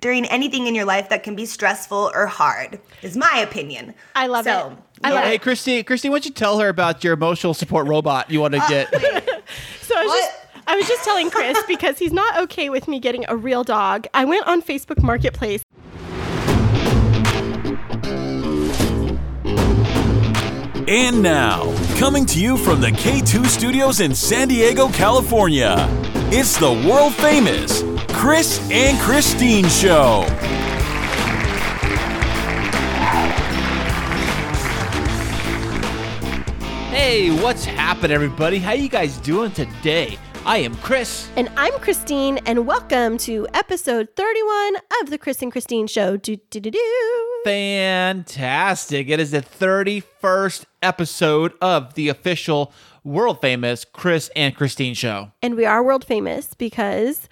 during anything in your life that can be stressful or hard, is my opinion. I love so, it. I love Hey, Christy, Christy, why don't you tell her about your emotional support robot you want to get? So I was What? just I was just telling Kris because he's not okay with me getting a real dog. I went on Facebook Marketplace. And now, coming to you from the K2 studios in San Diego, California, it's the world famous Kris and Kristine Show. hey, what's happening, everybody? How you guys doing today? I am Kris. And I'm Kristine, and welcome to episode 31 of the Kris and Kristine Show. Do do do do. Fantastic. It is the 31st episode of the official world famous Kris and Kristine show. And we are world famous because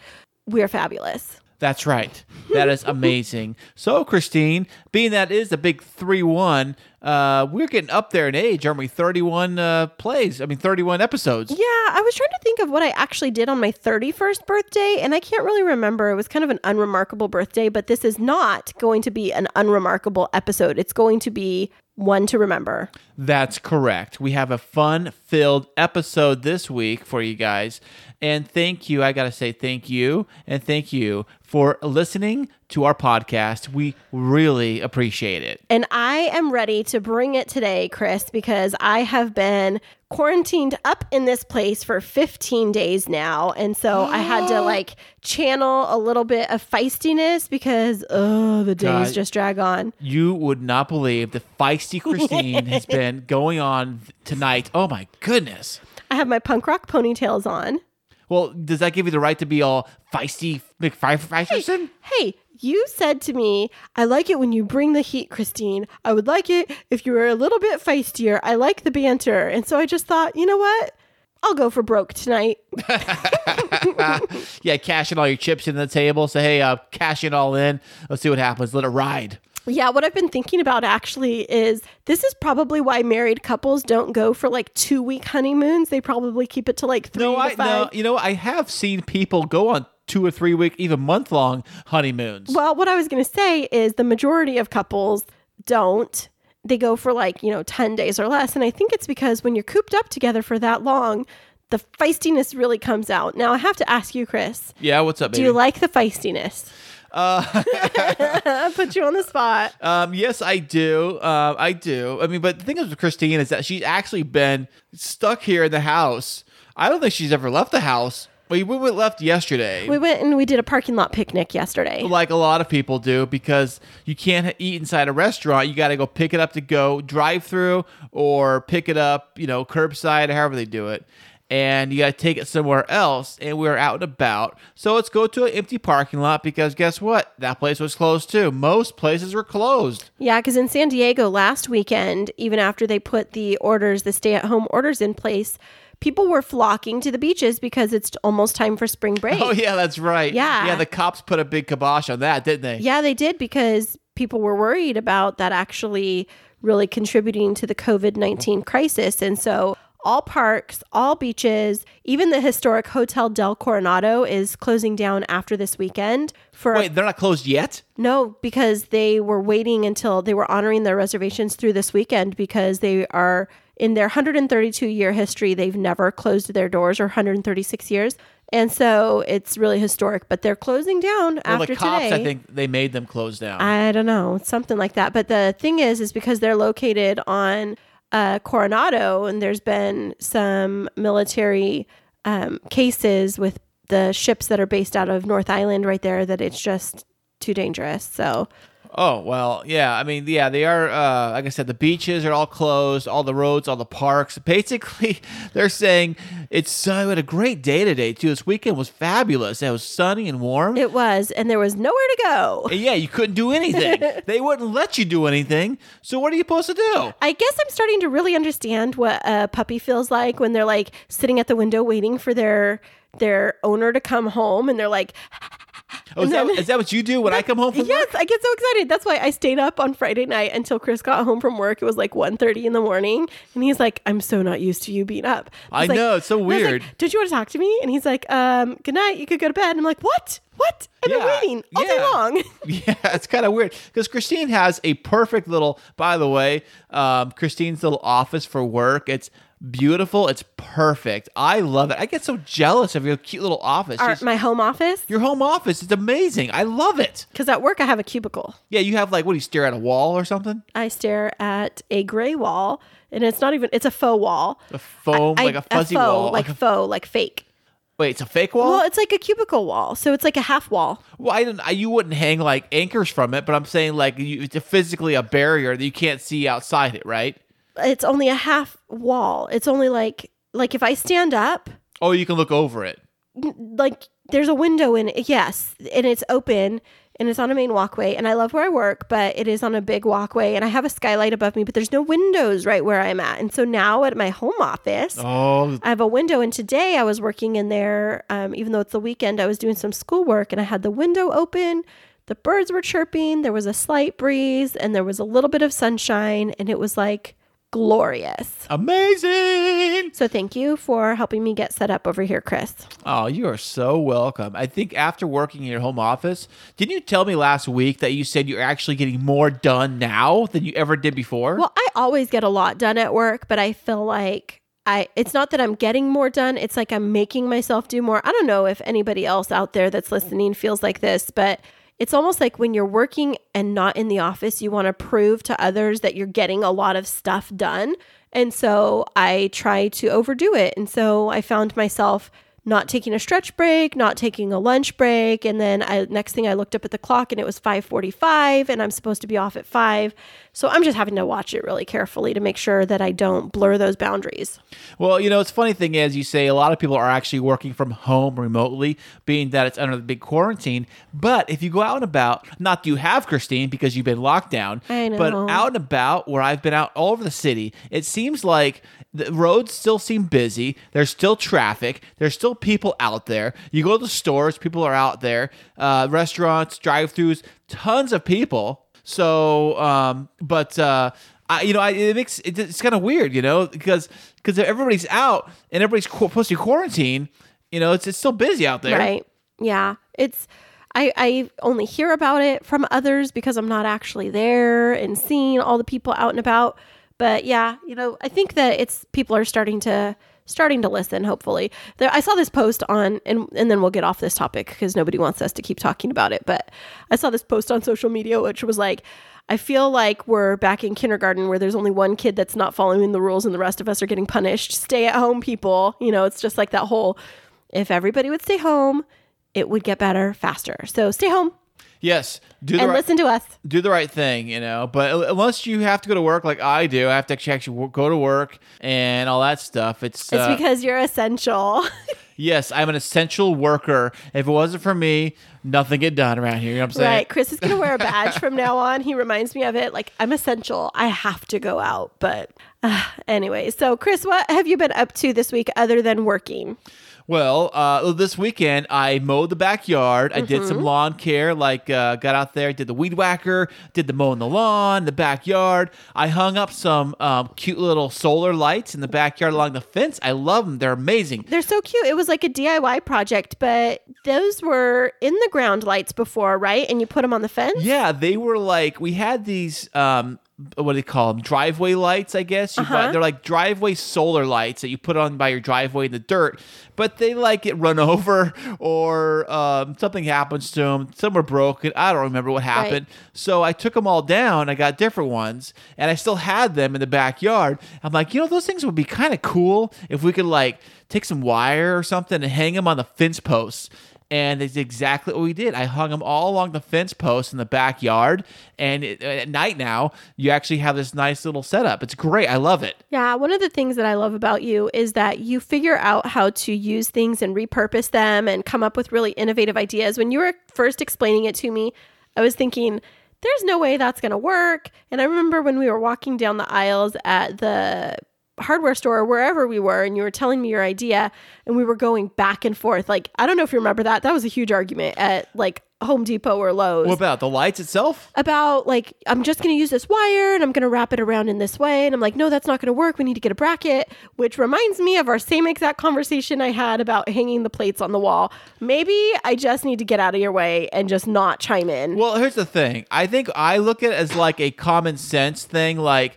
we're fabulous. That's right. That is amazing. so, Kristine, being that is a big 3 1, uh, we're getting up there in age, aren't we? 31 uh, plays. I mean, 31 episodes. Yeah, I was trying to think of what I actually did on my 31st birthday, and I can't really remember. It was kind of an unremarkable birthday, but this is not going to be an unremarkable episode. It's going to be one to remember. That's correct. We have a fun filled episode this week for you guys. And thank you. I got to say thank you and thank you for listening to our podcast. We really appreciate it. And I am ready to bring it today, Kris, because I have been quarantined up in this place for 15 days now. And so I had to like channel a little bit of feistiness because, oh, the days God. just drag on. You would not believe the feisty Kristine has been going on tonight. Oh my goodness. I have my punk rock ponytails on. Well, does that give you the right to be all feisty McPfeifferson? Hey, you said to me, I like it when you bring the heat, Kristine. I would like it if you were a little bit feistier. I like the banter. And so I just thought, you know what? I'll go for broke tonight. yeah, cashing all your chips in the table. Say, hey, uh, cash it all in. Let's see what happens. Let it ride. Yeah, what I've been thinking about actually is this is probably why married couples don't go for like two week honeymoons. They probably keep it to like three No, I no. You know, I have seen people go on two or three week, even month long honeymoons. Well, what I was going to say is the majority of couples don't. They go for like, you know, 10 days or less. And I think it's because when you're cooped up together for that long, the feistiness really comes out. Now, I have to ask you, Kris, yeah, what's up, do you like the feistiness? Uh, put you on the spot. um, yes, I do. Uh, I do. I mean, but the thing is with Kristine is that she's actually been stuck here in the house. I don't think she's ever left the house. We we went left yesterday. We went and we did a parking lot picnic yesterday. like a lot of people do because you can't eat inside a restaurant. You got to go pick it up to go drive through or pick it up, you know, curbside however they do it. And you got to take it somewhere else. And we were out and about. So let's go to an empty parking lot because guess what? That place was closed too. Most places were closed. Yeah, because in San Diego last weekend, even after they put the orders, the stay at home orders in place, people were flocking to the beaches because it's almost time for spring break. Oh, yeah, that's right. Yeah. Yeah, the cops put a big kibosh on that, didn't they? Yeah, they did because people were worried about that actually really contributing to the COVID 19 crisis. And so all parks, all beaches, even the historic Hotel Del Coronado is closing down after this weekend for Wait, they're not closed yet? No, because they were waiting until they were honoring their reservations through this weekend because they are in their 132 year history, they've never closed their doors or 136 years. And so it's really historic, but they're closing down Well, after the cops, today. I think they made them close down. I don't know, something like that. But the thing is, is because they're located on uh, Coronado, and there's been some military um, cases with the ships that are based out of North Island right there that it's just too dangerous. So Oh well, yeah. I mean, yeah, they are. Uh, like I said, the beaches are all closed, all the roads, all the parks. Basically, they're saying it's so. Had a great day today too. This weekend was fabulous. It was sunny and warm. it was, and there was nowhere to go. And yeah, you couldn't do anything. they wouldn't let you do anything. So what are you supposed to do? I guess I'm starting to really understand what a puppy feels like when they're like sitting at the window waiting for their their owner to come home and they're like Oh, is, that, then- is that what you do when I come home from work? Yes, work? I get so excited. That's why I stayed up on Friday night until Kris got home from work. It was like 1.30 in the morning. And he's like, I'm so not used to you being up. I was like- know, it's so I like, weird. Did you want to talk to me? And he's like, um, good night. You could go to bed. And I'm like, what? What? I've been waiting all day long. Yeah, it's kind of weird because Kristine has a perfect little. By the way, um, Kristine's little office for work. It's beautiful. It's perfect. I love it. I get so jealous of your cute little office. Our, She's- my home office. your home office. It's amazing. I love it. Because at work I have a cubicle. Yeah, you have like what? Do you stare at a wall or something? I stare at a gray wall, and it's not even. It's a faux wall. A foam, I- like a fuzzy faux, wall. like faux, like fake. wait, it's a fake wall. Well, it's like a cubicle wall, so it's like a half wall. Well, I didn't. I, you wouldn't hang like anchors from it, but I'm saying like you, it's a physically a barrier that you can't see outside it, right? It's only a half wall. It's only like like if I stand up, Oh, you can look over it. like there's a window in it. Yes, and it's open and it's on a main walkway. And I love where I work, but it is on a big walkway, and I have a skylight above me, but there's no windows right where I'm at. And so now at my home office. Oh, I have a window, and today I was working in there. Um, even though it's the weekend, I was doing some schoolwork, and I had the window open. The birds were chirping. There was a slight breeze, and there was a little bit of sunshine, and it was like glorious. amazing! So thank you for helping me get set up over here, Kris. Oh, you are so welcome. I think after working in your home office, didn't you tell me last week that you said you're actually getting more done now than you ever did before? Well, I always get a lot done at work, but I feel like I it's not that I'm getting more done, it's like I'm making myself do more. I don't know if anybody else out there that's listening feels like this, but it's almost like when you're working and not in the office, you want to prove to others that you're getting a lot of stuff done. And so I try to overdo it. And so I found myself not taking a stretch break, not taking a lunch break, and then I next thing I looked up at the clock and it was 5:45 and I'm supposed to be off at 5. So I'm just having to watch it really carefully to make sure that I don't blur those boundaries. Well, you know, it's funny thing is, you say a lot of people are actually working from home remotely, being that it's under the big quarantine. But if you go out and about, not that you have Kristine because you've been locked down, but out and about where I've been out all over the city, it seems like the roads still seem busy. There's still traffic. There's still people out there. You go to the stores, people are out there. Uh, restaurants, drive-throughs, tons of people. So, um, but uh, I, you know, I, it makes it, it's kind of weird, you know, because because if everybody's out and everybody's qu- supposed to quarantine, you know, it's it's still busy out there. Right. Yeah. It's I, I only hear about it from others because I'm not actually there and seeing all the people out and about. But yeah, you know, I think that it's people are starting to starting to listen. Hopefully, there, I saw this post on, and and then we'll get off this topic because nobody wants us to keep talking about it. But I saw this post on social media which was like. I feel like we're back in kindergarten where there's only one kid that's not following the rules and the rest of us are getting punished. Stay at home, people. You know, it's just like that whole if everybody would stay home, it would get better faster. So stay home Yes, do the and right, listen to us. do the right thing, you know. But unless you have to go to work like I do, I have to actually, actually go to work and all that stuff. It's, It's uh, because you're essential. yes, I'm an essential worker. If it wasn't for me, nothing get done around here. You know what I'm saying? right. Kris is going to wear a badge from now on. He reminds me of it. Like, I'm essential. I have to go out. But uh, anyway, so Kris, what have you been up to this week other than working? Well, uh, this weekend I mowed the backyard. I did Mm-hmm. some lawn care, like uh, got out there, did the weed whacker, did the mowing the lawn, the backyard. I hung up some um, cute little solar lights in the backyard along the fence. I love them; they're amazing. They're so cute. It was like a DIY project, but those were in the ground lights before, right? And you put them on the fence? Yeah, they were like we had these um what do they call them? Driveway lights, I guess. You Uh-huh. they're like driveway solar lights that you put on by your driveway in the dirt, but they like get run over or um, something happens to them. Some were broken. I don't remember what happened. So I took them all down. I got different ones, and I still had them in the backyard. I'm like, you know, those things would be kind of cool if we could like take some wire or something and hang them on the fence posts. And it's exactly what we did. I hung them all along the fence posts in the backyard. And it, at night now, you actually have this nice little setup. It's great. I love it. Yeah, one of the things that I love about you is that you figure out how to use things and repurpose them and come up with really innovative ideas. When you were first explaining it to me, I was thinking, there's no way that's going to work. And I remember when we were walking down the aisles at the hardware store or wherever we were and you were telling me your idea and we were going back and forth. Like, I don't know if you remember that. That was a huge argument at like Home Depot or Lowe's What about the lights itself? about like I'm just going to use this wire and I'm going to wrap it around in this way and I'm like no that's not going to work we need to get a bracket which reminds me of our same exact conversation I had about hanging the plates on the wall maybe I just need to get out of your way and just not chime in Well, here's the thing. I think I look at it as like a common sense thing. Like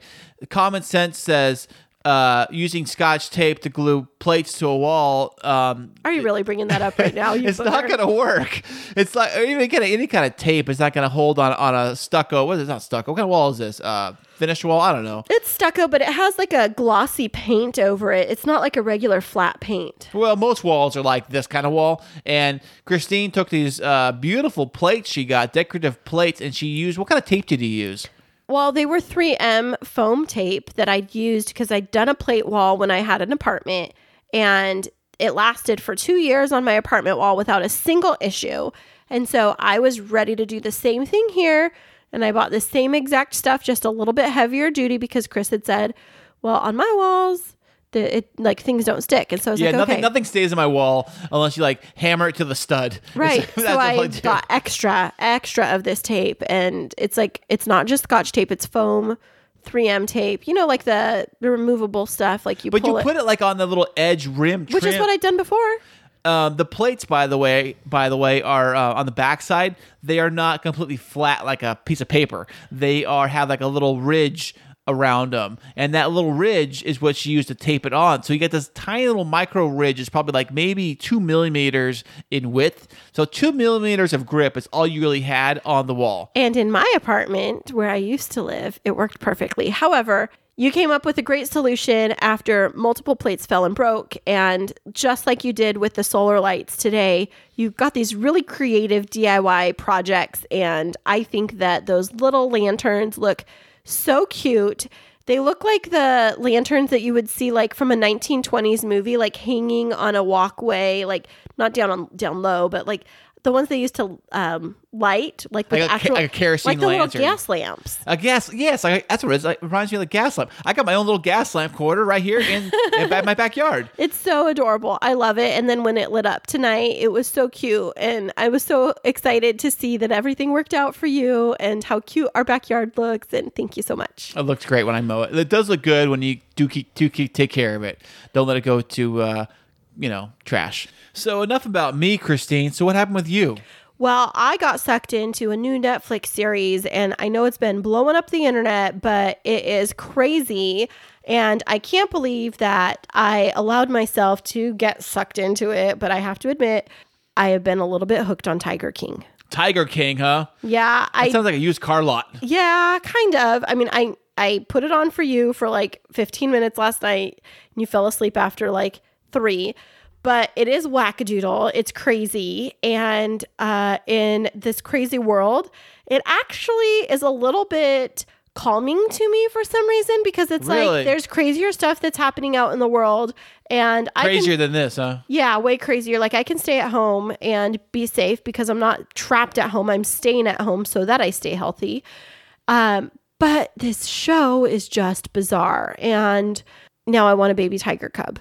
common sense says uh, using scotch tape to glue plates to a wall. Um, are you really bringing that up right now it's not going to work. It's like or even of any kind of tape is not going to hold on on a stucco. What is it? Not stucco. What kind of wall is this? Uh, finished wall? I don't know. it's stucco but it has like a glossy paint over it it's not like a regular flat paint Well, most walls are like this kind of wall. And Kristine took these uh, beautiful plates she got, decorative plates, and she used what kind of tape did you use? Well, they were 3M foam tape that I'd used because I'd done a plate wall when I had an apartment and it lasted for two years on my apartment wall without a single issue. And so I was ready to do the same thing here. And I bought the same exact stuff, just a little bit heavier duty because Kris had said, well, on my walls, the, it, like things don't stick. And so I was Yeah, like, nothing okay. nothing stays in my wall unless you like hammer it to the stud. Right. So I got extra, extra of this tape. And it's like, it's not just scotch tape, it's foam 3M tape. You know, like the, the removable stuff. Like you But you it, put it like on the little edge rim which is what I'd done before. um, the plates, by the way, by the way, are uh, on the backside. They are not completely flat like a piece of paper. They are have like a little ridge around them, and that little ridge is what she used to tape it on. So you get this tiny little micro ridge. It's probably like maybe two millimeters in width. So two millimeters of grip is all you really had on the wall. And in my apartment where I used to live, it worked perfectly. However, you came up with a great solution after multiple plates fell and broke. And just like you did with the solar lights today, you got these really creative DIY projects. And I think that those little lanterns look so cute. They look like the lanterns that you would see like from a 1920s movie, like hanging on a walkway, like not down on down low, but like the ones they used to um, light, like with Like a actual, like a kerosene like the lantern. little gas lamps. A gas, yes, I, that's what it is. It reminds me of the gas lamp. I got my own little gas lamp quarter right here in, in my backyard. It's so adorable. I love it. And then when it lit up tonight, it was so cute. And I was so excited to see that everything worked out for you and how cute our backyard looks. And thank you so much. It looks great when I mow it. It does look good when you do keep, do keep take care of it. Don't let it go to uh, you know trash. So enough about me, Kristine. So what happened with you? Well, I got sucked into a new Netflix series, and I know it's been blowing up the internet, but it is crazy. And I can't believe that I allowed myself to get sucked into it. But I have to admit, I have been a little bit hooked on Tiger King. Tiger King, huh? Yeah, That I sounds like a used car lot. yeah, kind of. I mean, I I put it on for you for like 15 minutes last night, and you fell asleep after like three. But it is wackadoodle. It's crazy, and uh, in this crazy world, it actually is a little bit calming to me for some reason because it's Really? like there's crazier stuff that's happening out in the world, and I Crazier than this, huh? yeah, way crazier. Like I can stay at home and be safe because I'm not trapped at home. I'm staying at home so that I stay healthy. Um, but this show is just bizarre. And now I want a baby tiger cub.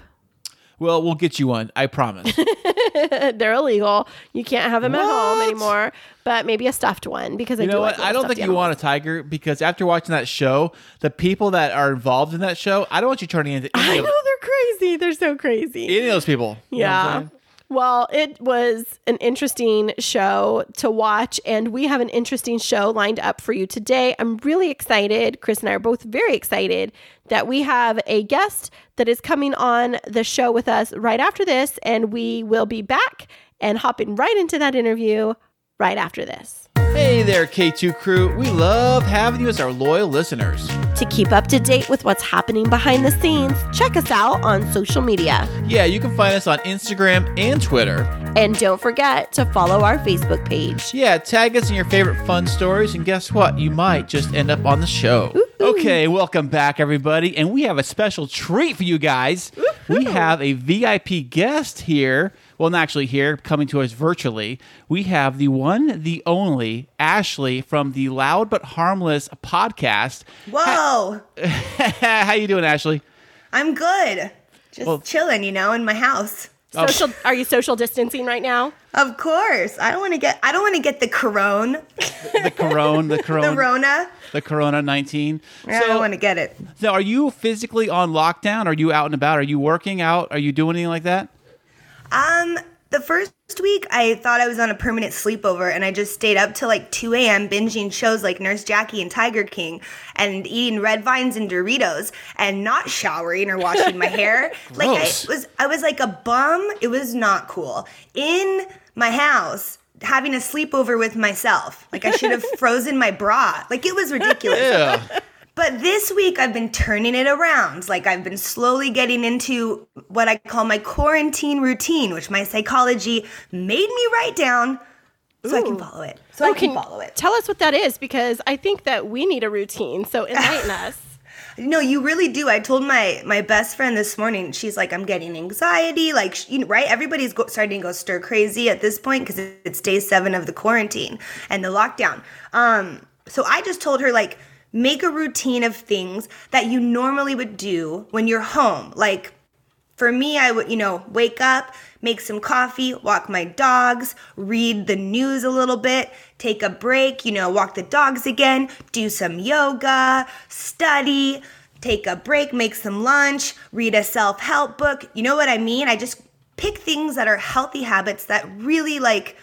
Well, we'll get you one. I promise. They're illegal. You can't have them at home What? anymore. But maybe a stuffed one because I You do know like what? I little don't think you animals. want a tiger because after watching that show, the people that are involved in that show, I don't want you turning into I any, know of, they're crazy. They're so crazy. any of those people. You know what I'm Yeah. saying? Well, it was an interesting show to watch, and we have an interesting show lined up for you today. I'm really excited. Kris and I are both very excited that we have a guest that is coming on the show with us right after this, and we will be back and hopping right into that interview right after this. Hey there, K2 crew. We love having you as our loyal listeners. To keep up to date with what's happening behind the scenes, check us out on social media. Yeah, you can find us on Instagram and Twitter. And don't forget to follow our Facebook page. Yeah, tag us in your favorite fun stories, and guess what? You might just end up on the show. Okay, welcome back, everybody. And we have a special treat for you guys. We have a VIP guest here. Well, not actually here, coming to us virtually. We have the one, the only Ashley from the Loud but Harmless podcast. Whoa. How you doing, Ashley? I'm good. Just Well- chilling, you know, in my house. Oh. Social? Are you social distancing right now? Of course. I don't want to get I don't want to get the corona. The corona, the corona. The corona, Rona. the corona nineteen. I don't want to get it. So, are you physically on lockdown? Are you out and about? Are you working out? Are you doing anything like that? Um, the first week I thought I was on a permanent sleepover and I just stayed up till like 2 a.m. binging shows like Nurse Jackie and Tiger King and eating red vines and Doritos and not showering or washing my hair. Like I was I was like a bum. It was not cool. In my house having a sleepover with myself. Like I should have frozen my bra. Like it was ridiculous. Yeah. But this week I've been turning it around. Like I've been slowly getting into what I call my quarantine routine, which my psychology made me write down so I can follow it. So I Oh, can follow it. Tell us what that is because I think that we need a routine. So enlighten us. No, you really do. I told my my best friend this morning. She's like, I'm getting anxiety. Like, you know, right? Everybody's go- starting to go stir crazy at this point because it's day seven of the quarantine and the lockdown. Um, so I just told her like, make a routine of things that you normally would do when you're home. Like, for me, I would, you know, wake up, make some coffee, walk my dogs, read the news a little bit, take a break, you know, walk the dogs again, do some yoga, study, take a break, make some lunch, read a self help book. You know what I mean? I just pick things that are healthy habits that really like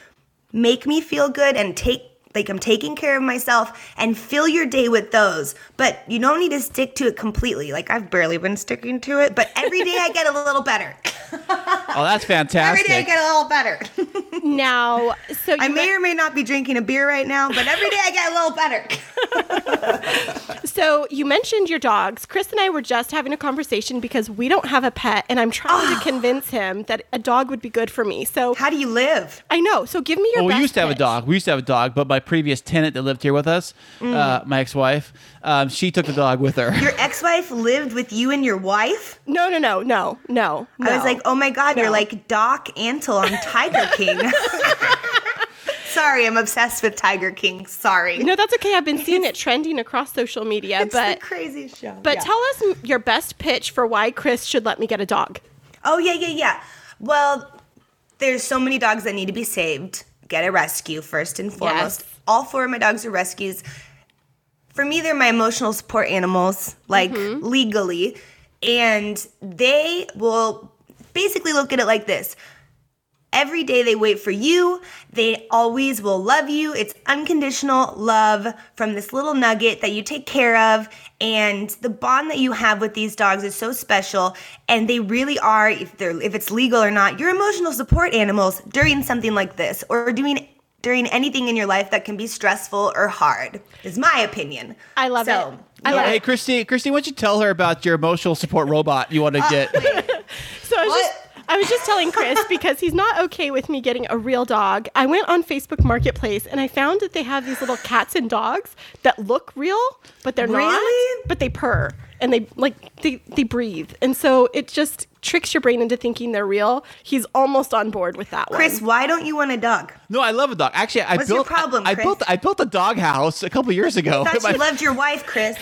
make me feel good and take like I'm taking care of myself and fill your day with those. But you don't need to stick to it completely. Like I've barely been sticking to it, but every day I get a little better. Oh, that's fantastic. day I get a little better. Now, so you I may men- or may not be drinking a beer right now, but every day I get a little better. so you mentioned your dogs. Kris and I were just having a conversation because we don't have a pet, and I'm trying to convince him that a dog would be good for me. So How do you live? I know. So give me your. Well, we used to have a dog. We used to have a dog, but my previous tenant that lived here with us, uh, my ex-wife, um, she took the dog with her. Your ex-wife lived with you and your wife? No, no, no, no, no. I was no. Like, oh my god, you're like Doc Antle on Tiger King. Sorry, I'm obsessed with Tiger King. Sorry. no, that's okay. I've been seeing it trending across social media, it's but the craziest show. but Yeah. tell us your best pitch for why Kris should let me get a dog. Oh yeah, yeah, yeah. Well, there's so many dogs that need to be saved. Get a rescue first and foremost. Yes. All four of my dogs are rescues. For me, they're my emotional support animals, like Mm-hmm. legally, and they will basically look at it like this. Every day they wait for you. They always will love you. It's unconditional love from this little nugget that you take care of. And the bond that you have with these dogs is so special. And they really are, if they're if it's legal or not, your emotional support animals during something like this or doing during anything in your life that can be stressful or hard, is my opinion. I love So, it. I Yeah, love hey, it. Christy, Christy, why don't you tell her about your emotional support robot you want to uh, get? So I was What? just I was just telling Kris because he's not okay with me getting a real dog. I went on Facebook Marketplace and I found that they have these little cats and dogs that look real, but they're not. Really? But they purr and they like they they breathe. And so it just tricks your brain into thinking they're real. He's almost on board with that one. Kris, why don't you want a dog? No, I love a dog. Actually, I What's your built. problem, I, I built. I built a dog house a couple years ago. Thought My- you loved your wife, Kris.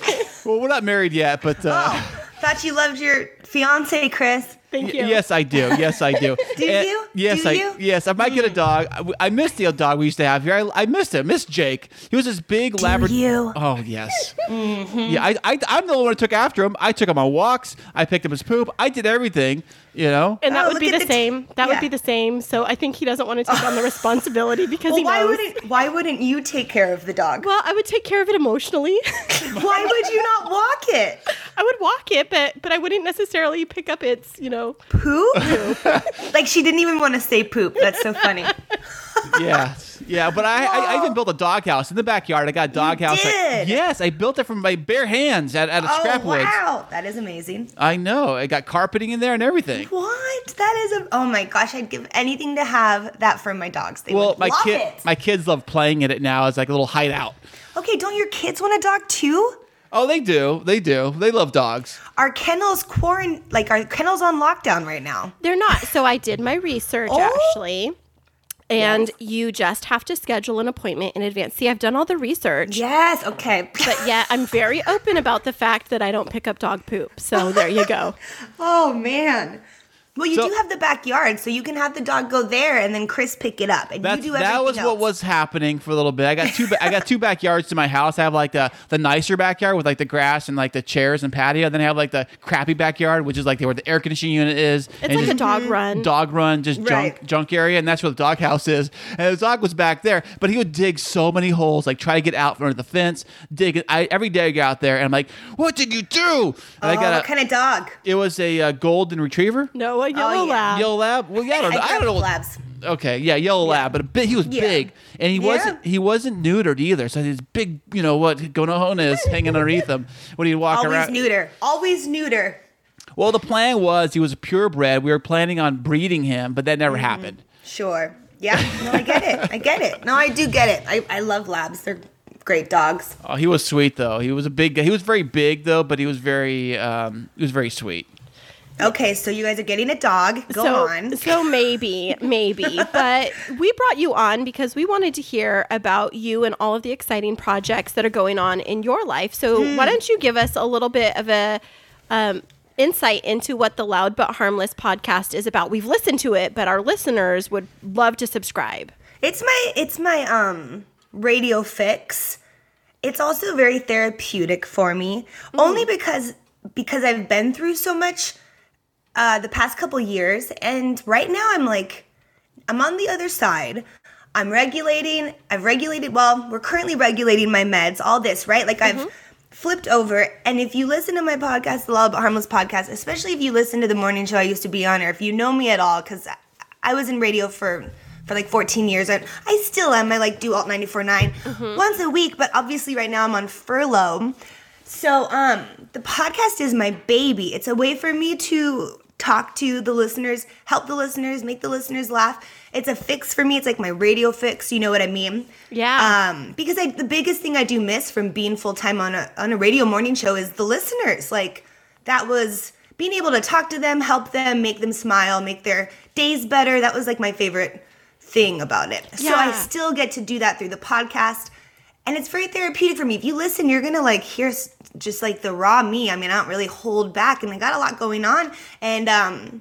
well, we're not married yet, but uh, Oh, thought you loved your fiance, Kris. Thank you. Y- Yes, I do. Yes, I do. Do And- you? Yes, Do I. you? Yes, I might get a dog. I, I missed the old dog we used to have here. I, I missed him. Miss Jake. He was this big Labrador. you? Oh yes. Mm-hmm. Yeah, I, I, I'm the one who took after him. I took him on walks. I picked up his poop. I did everything. You know. And that Oh, would be at the, the t- same. That would be the same. So I think he doesn't want to take on the responsibility because Well, he why knows. wouldn't why wouldn't you take care of the dog? well, I would take care of it emotionally. why would you not walk it? I would walk it, but but I wouldn't necessarily pick up its, you know. Poop? like she didn't even want to say poop. That's so funny. yeah, yeah. But I, I, I even built a doghouse in the backyard. I got a doghouse. I- did? yes, I built it from my bare hands at, at a Oh scrap woods. wow, that is amazing. I know. I got carpeting in there and everything. What? That is a. Oh my gosh, I'd give anything to have that for my dogs. They Well, would my love kid, it. my kids love playing in it now as like a little hideout. okay, don't your kids want a dog too? Oh, they do. They do. They love dogs. Our kennels quarant like our kennels on lockdown right now. They're not. So I did my research Oh. actually. And you just have to schedule an appointment in advance. See, I've done all the research. Yes. Okay. But yet I'm very open about the fact that I don't pick up dog poop. So there you go. oh man. Well, you So- do have the backyard, so you can have the dog go there, and then Kris pick it up, and That's, you do everything that everything was what was happening for a little bit. I got two. ba- I got two backyards to my house. I have like the the nicer backyard with like the grass and like the chairs and patio. Then I have like the crappy backyard, which is like where the air conditioning unit is. It's and like a dog run. Dog run, just junk Right. junk area, and that's where the dog house is. And the dog was back there, but he would dig so many holes, like try to get out from under the fence. Dig it. I every day I go out there and I'm like, "What did you do?" And I Oh, got what a. kind of dog? it was a uh, golden retriever. No, a yellow yeah. lab. Yellow lab. Well, yeah, I don't know. I I don't know. up what- with labs. Okay, yeah, yellow lab, but a bit, he was Yeah. big, and he Yeah. wasn't he wasn't neutered either. So his big, you know what, gonohonas hanging underneath him when he'd walk Always around. neuter. Always neuter. Well, the plan was he was a purebred. We were planning on breeding him, but that Mm-hmm. never happened. Sure. Yeah. No, I get it. I get it. No, I do get it. I, I love labs. They're great dogs. Oh, he was sweet though. He was a big guy. He was very big though, but he was very um, he was very sweet. Okay, so you guys are getting a dog. Go so, on. so maybe, maybe. but we brought you on because we wanted to hear about you and all of the exciting projects that are going on in your life. So Hmm. why don't you give us a little bit of a um, insight into what the Loud But Harmless podcast is about? We've listened to it, but our listeners would love to subscribe. It's my it's my um radio fix. It's also very therapeutic for me, only because because I've been through so much uh, the past couple years, and right now I'm like I'm on the other side. I'm regulating. I've regulated. Well, we're currently regulating my meds. All this, right? Like I've flipped over. And if you listen to my podcast, the Loud But Harmless podcast, especially if you listen to the morning show I used to be on, or if you know me at all, because I was in radio for for like 14 years, and I still am. I like do alt 94.9 once a week, but obviously right now I'm on furlough. So, um, the podcast is my baby. It's a way for me to talk to the listeners, help the listeners, make the listeners laugh. It's a fix for me. It's like my radio fix. You know what I mean? Yeah. Um, because I, the biggest thing I do miss from being full time on a on a radio morning show is the listeners. Like that was being able to talk to them, help them, make them smile, make their days better. That was like my favorite thing about it. Yeah. So I still get to do that through the podcast and it's very therapeutic for me. If you listen, you're gonna like hear just like the raw me. I mean, I don't really hold back, and I got a lot going on, and um,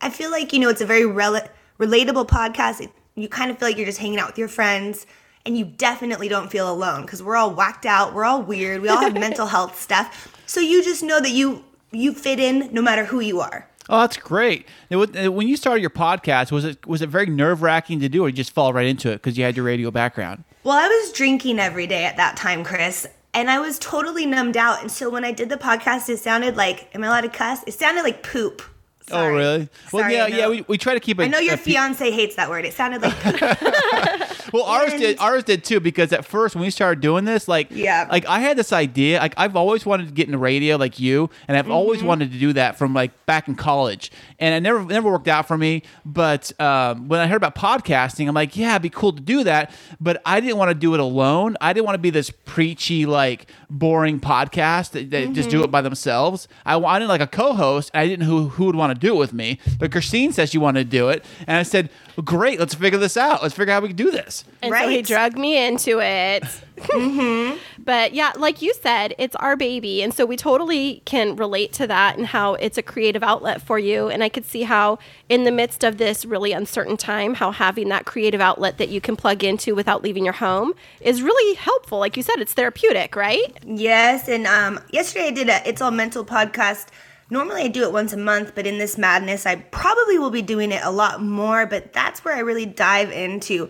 I feel like you know it's a very rel- relatable podcast. It, you kind of feel like you're just hanging out with your friends, and you definitely don't feel alone because we're all whacked out, we're all weird, we all have mental health stuff. So you just know that you you fit in no matter who you are. Oh, that's great. Uh, When you started your podcast, was it was it very nerve wracking to do, or you just fall right into it because you had your radio background? Well, I was drinking every day at that time, Kris, and I was totally numbed out. And so when I did the podcast, it sounded like, am I allowed to cuss? It sounded like poop. Oh, really? Well, Sorry, yeah, yeah. We, we try to keep it. I know your fiance hates that word. It sounded like poop. Well, ours did. Ours did too. Because at first, when we started doing this, like, Yeah. like I had this idea. Like, I've always wanted to get into radio, like you, and I've Mm-hmm. always wanted to do that from like back in college. And it never, never worked out for me. But um, when I heard about podcasting, I'm like, yeah, it'd be cool to do that. But I didn't want to do it alone. I didn't want to be this preachy, like, boring podcast that, that just Mm-hmm. do it by themselves. I wanted like a co-host. I didn't know who who would want to do it with me. But Kristine says she wanted to do it, and I said, well, great, let's figure this out. Let's figure out how we can do this. And so he Right. drug me into it. Mm-hmm. But yeah, like you said, it's our baby. And so we totally can relate to that and how it's a creative outlet for you. And I could see how, in the midst of this really uncertain time, how having that creative outlet that you can plug into without leaving your home is really helpful. Like you said, it's therapeutic, right? yes. And um, yesterday I did a It's All Mental podcast. Normally I do it once a month, but in this madness, I probably will be doing it a lot more. But that's where I really dive into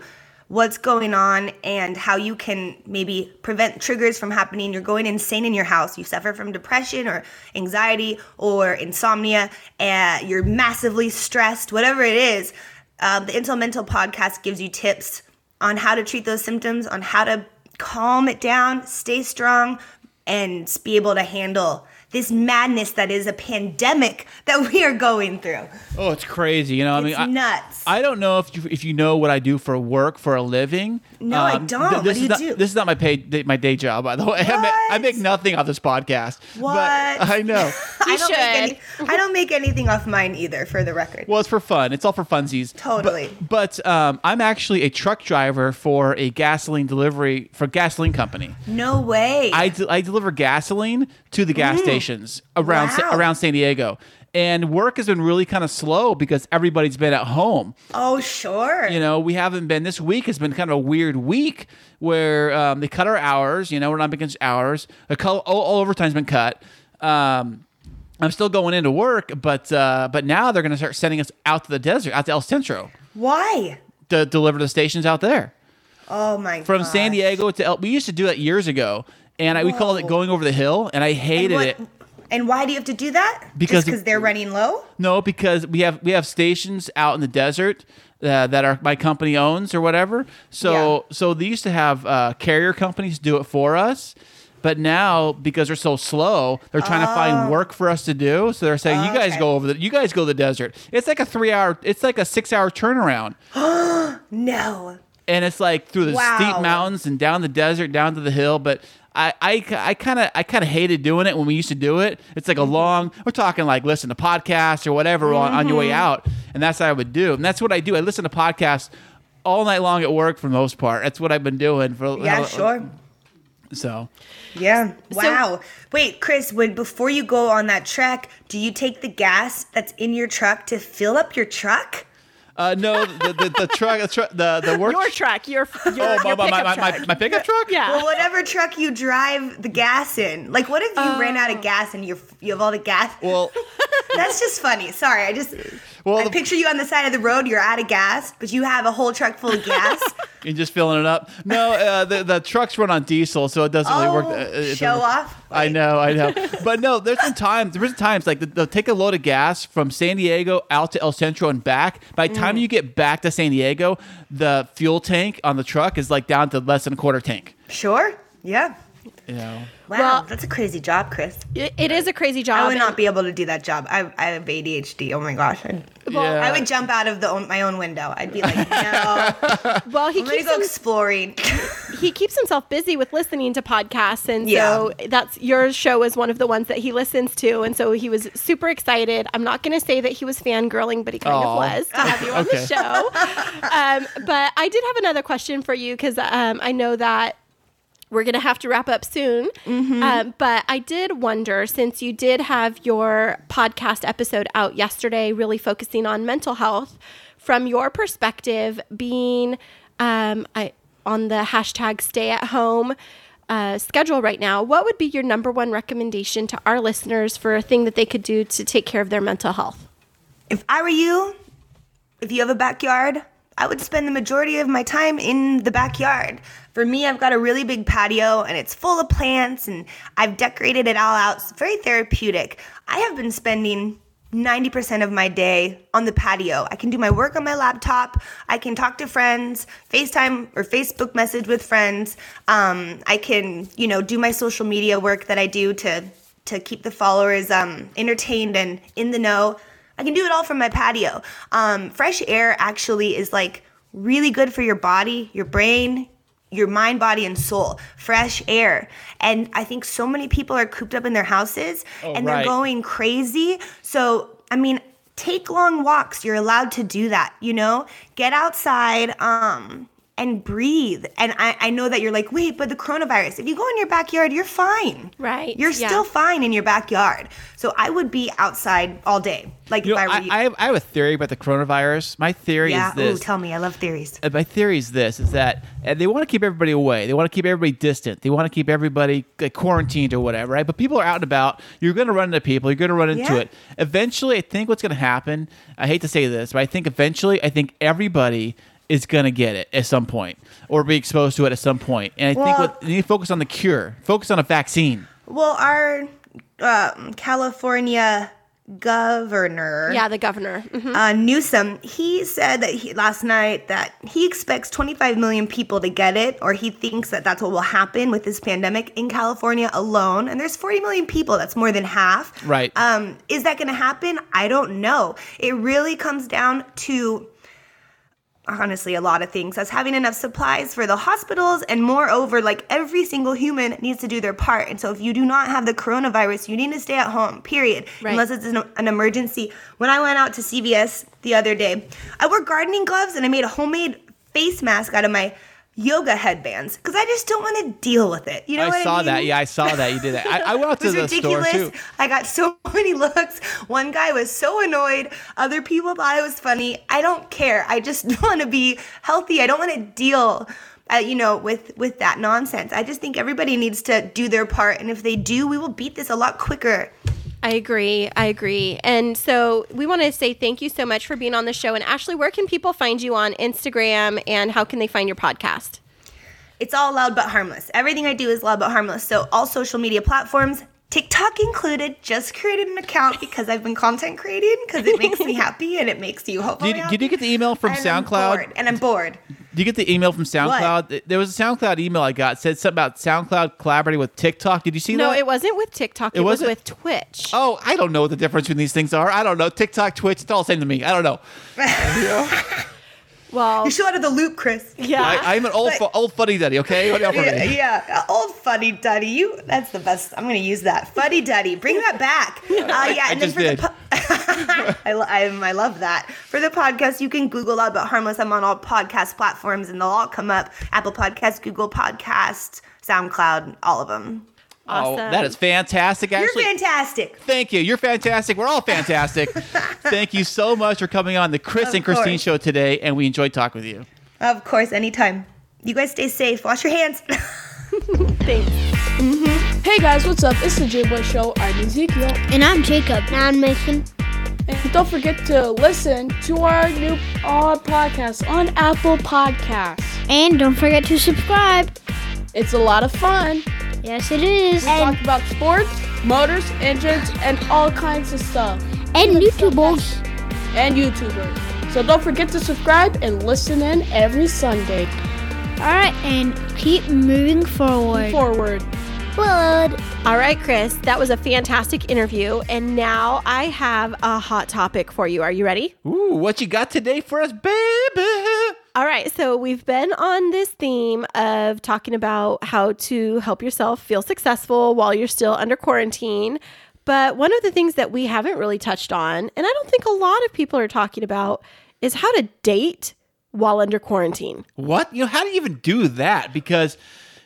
what's going on and how you can maybe prevent triggers from happening. You're going insane in your house. You suffer from depression or anxiety or insomnia, and you're massively stressed, whatever it is. Um, the It's All Mental podcast gives you tips on how to treat those symptoms, on how to calm it down, stay strong, and be able to handle this madness that is a pandemic that we are going through. Oh, it's crazy. You know, I mean, It's I, nuts. I don't know if you, if you know what I do for work for a living. Um, No, I don't. What this do is you not, do? This is not my paid my day job, by the way. I make, I make nothing off this podcast. What? But I know. I don't make any. I don't make anything off mine either, for the record. Well, it's for fun. It's all for funsies. Totally. But, but um, I'm actually a truck driver for a gasoline delivery for a gasoline company. no way. I, de- I deliver gasoline to the gas stations around Mm. Wow. around San Diego. And work has been really kind of slow because everybody's been at home. oh, sure. You know, we haven't been. This week has been kind of a weird week where um, they cut our hours. You know, we're not against hours. Col- all, all overtime's been cut. Um, I'm still going into work, but uh, but now they're going to start sending us out to the desert, out to El Centro, Why? to deliver the stations out there Oh my from gosh. San Diego to El. We used to do that years ago, and I, we called it going over the hill, and I And, hated what- it. and why do you have to do that? Because- because they're running low. No, because we have we have stations out in the desert uh, that our my company owns or whatever. So so they used to have uh, carrier companies do it for us. But now, because they're so slow, they're trying to find work for us to do. So they're saying, "You guys Okay. go over the, you guys go to the desert." It's like a three-hour, it's like a six-hour turnaround, No. and it's like through the steep mountains and down the desert, down to the hill. But I, I, I kind of, I kind of hated doing it when we used to do it. It's like a Mm-hmm. long. We're talking like listen to podcasts or whatever on, on your way Mm-hmm. out, and that's what I would do. And that's what I do. I listen to podcasts all night long at work for the most part. That's what I've been doing for. Yeah, sure. So Yeah. Wow. Wait, Kris, when before you go on that trek, do you take the gas that's in your truck to fill up your truck? Uh, no, the, the, the truck, the, tru- the the work. Your truck, your your, oh, your my, my, pickup my, my, truck. my pickup truck. yeah. Well, whatever truck you drive the gas in. Like, what if you ran out of gas and you you have all the gas? Well, That's just funny. Sorry, I just Well, I the- picture you on the side of the road. You're out of gas, but you have a whole truck full of gas. You're just filling it up. No, uh, the the trucks run on diesel, so it doesn't really work. Oh, uh, it show off. I know, I know. But no, there's been times. There's been times like they'll take a load of gas from San Diego out to El Centro and back. By the Mm. time you get back to San Diego, the fuel tank on the truck is like down to less than a quarter tank. Sure. Yeah. You know. Wow, Well- that's a crazy job, Kris. It- it is a crazy job. I would not be able to do that job. I, I have ADHD. Oh my gosh. I'd, Yeah. I would jump out of the own, my own window. I'd be like, no, Well, he gonna keeps go him, exploring. he keeps himself busy with listening to podcasts, and Yeah. so that's your show is one of the ones that he listens to, and so he was super excited. I'm not going to say that he was fangirling, but he kind Aw. of was to have you on Okay. the show. Um, but I did have another question for you because um, I know that we're going to have to wrap up soon. Um, but I did wonder since you did have your podcast episode out yesterday, really focusing on mental health, from your perspective, being um, I, on the hashtag stay at home uh, schedule right now, what would be your number one recommendation to our listeners for a thing that they could do to take care of their mental health? if I were you, if you have a backyard, I would spend the majority of my time in the backyard. For me, I've got a really big patio and it's full of plants and I've decorated it all out. It's very therapeutic. I have been spending 90% of my day on the patio. I can do my work on my laptop. I can talk to friends, FaceTime or Facebook message with friends. Um, I can, you know, do my social media work that I do to to keep the followers um, entertained and in the know. I can do it all from my patio. Um, fresh air actually is like really good for your body, your brain, your mind, body, and soul. Fresh air. And I think so many people are cooped up in their houses and they're going crazy. So, I mean, take long walks. You're allowed to do that, you know? Get outside. Um, and breathe. And I, I know that you're like, wait, but the coronavirus, if you go in your backyard, you're fine. Right, You're yeah. still fine in your backyard. So I would be outside all day. Like You if know, I were I, you. I, have, I have a theory about the coronavirus. My theory yeah. is this. Ooh, tell me. I love theories. uh, my theory is this: is that uh, they want to keep everybody away. They want to keep everybody distant. They want to keep everybody like, quarantined or whatever, right? But people are out and about. You're going to run into people. You're going to run into Yeah. it. Eventually, I think what's going to happen. I hate to say this, but I think eventually, I think everybody is going to get it at some point or be exposed to it at some point. And I think Well- what, you need to focus on the cure. Focus on a vaccine. Well, our um, California governor. Yeah, the governor. Mhm. uh, Newsom, he said that he, last night that he expects 25 million people to get it, or he thinks that that's what will happen with this pandemic in California alone. And there's 40 million people. That's more than half. Right. Um, is that going to happen? I don't know. It really comes down to honestly a lot of things as having enough supplies for the hospitals. And moreover like every single human needs to do their part. And so if you do not have the coronavirus you need to stay at home period. Right. unless it's an, an emergency. When i went out to cvs the other day i wore gardening gloves and i made a homemade face mask out of my yoga headbands because i just don't want to deal with it you know I saw I mean? that. Yeah, I saw that. You did that. I, I went out to was the store ridiculous. too. I got so many looks. One guy was so annoyed. Other people thought it was funny. I don't care. I just want to be healthy. I don't want to deal, uh, you know, with with that nonsense. I just think everybody needs to do their part, and if they do, we will beat this a lot quicker. I agree. I agree. And so we want to say thank you so much for being on the show. And Ashley, where can people find you on Instagram and how can they find your podcast? It's all loud but harmless. Everything I do is loud but harmless. So all social media platforms. TikTok included, just created an account because I've been content creating because it makes me happy and it makes you hopefully Did, did you get the email from And I'm SoundCloud? bored, and I'm bored. Did you get the email from SoundCloud? There was a SoundCloud email I got. It said something about SoundCloud collaborating with TikTok. Did you see No, that? No, it wasn't with TikTok. It, was wasn't? with Twitch. Oh, I don't know what the difference between these things are. I don't know. TikTok, Twitch, it's all the same to me. I don't know. Well, You're still out of the loop, Kris. yeah. I, I'm an old fu- old fuddy duddy. Okay, what do you Yeah, yeah, old fuddy duddy. You, that's the best. I'm gonna use that fuddy duddy. Bring that back. Uh, yeah, I and then just for did. the po- I, I, I love that. For the podcast, you can Google Loud but Harmless. I'm on all podcast platforms, and they'll all come up: Apple Podcasts, Google Podcasts, SoundCloud, all of them. Oh, that is fantastic. Actually, You're fantastic. Thank you. You're fantastic. We're all fantastic. Thank you so much for coming on the Kris Of and Kristine course. show today, and we enjoyed talking with you. Of course, anytime. You guys stay safe. Wash your hands. Thanks. Hey guys, what's up? It's the J Boy Show. I'm Ezekiel. And I'm Jacob. And I'm Mason. And don't forget to listen to our new uh, podcast on Apple Podcasts. And don't forget to subscribe. It's a lot of fun. Yes, it is. We And, talk about sports, motors, engines, and all kinds of stuff. and YouTubers. And YouTubers. So don't forget to subscribe and listen in every Sunday. Alright, and keep moving forward. Forward. Forward. All right, Kris, that was a fantastic interview. And now I have a hot topic for you. Are you ready? Ooh, what you got today for us, baby? All right, so we've been on this theme of talking about how to help yourself feel successful while you're still under quarantine. But one of the things that we haven't really touched on, and I don't think a lot of people are talking about, is how to date while under quarantine. What? You know, how do you even do that? Because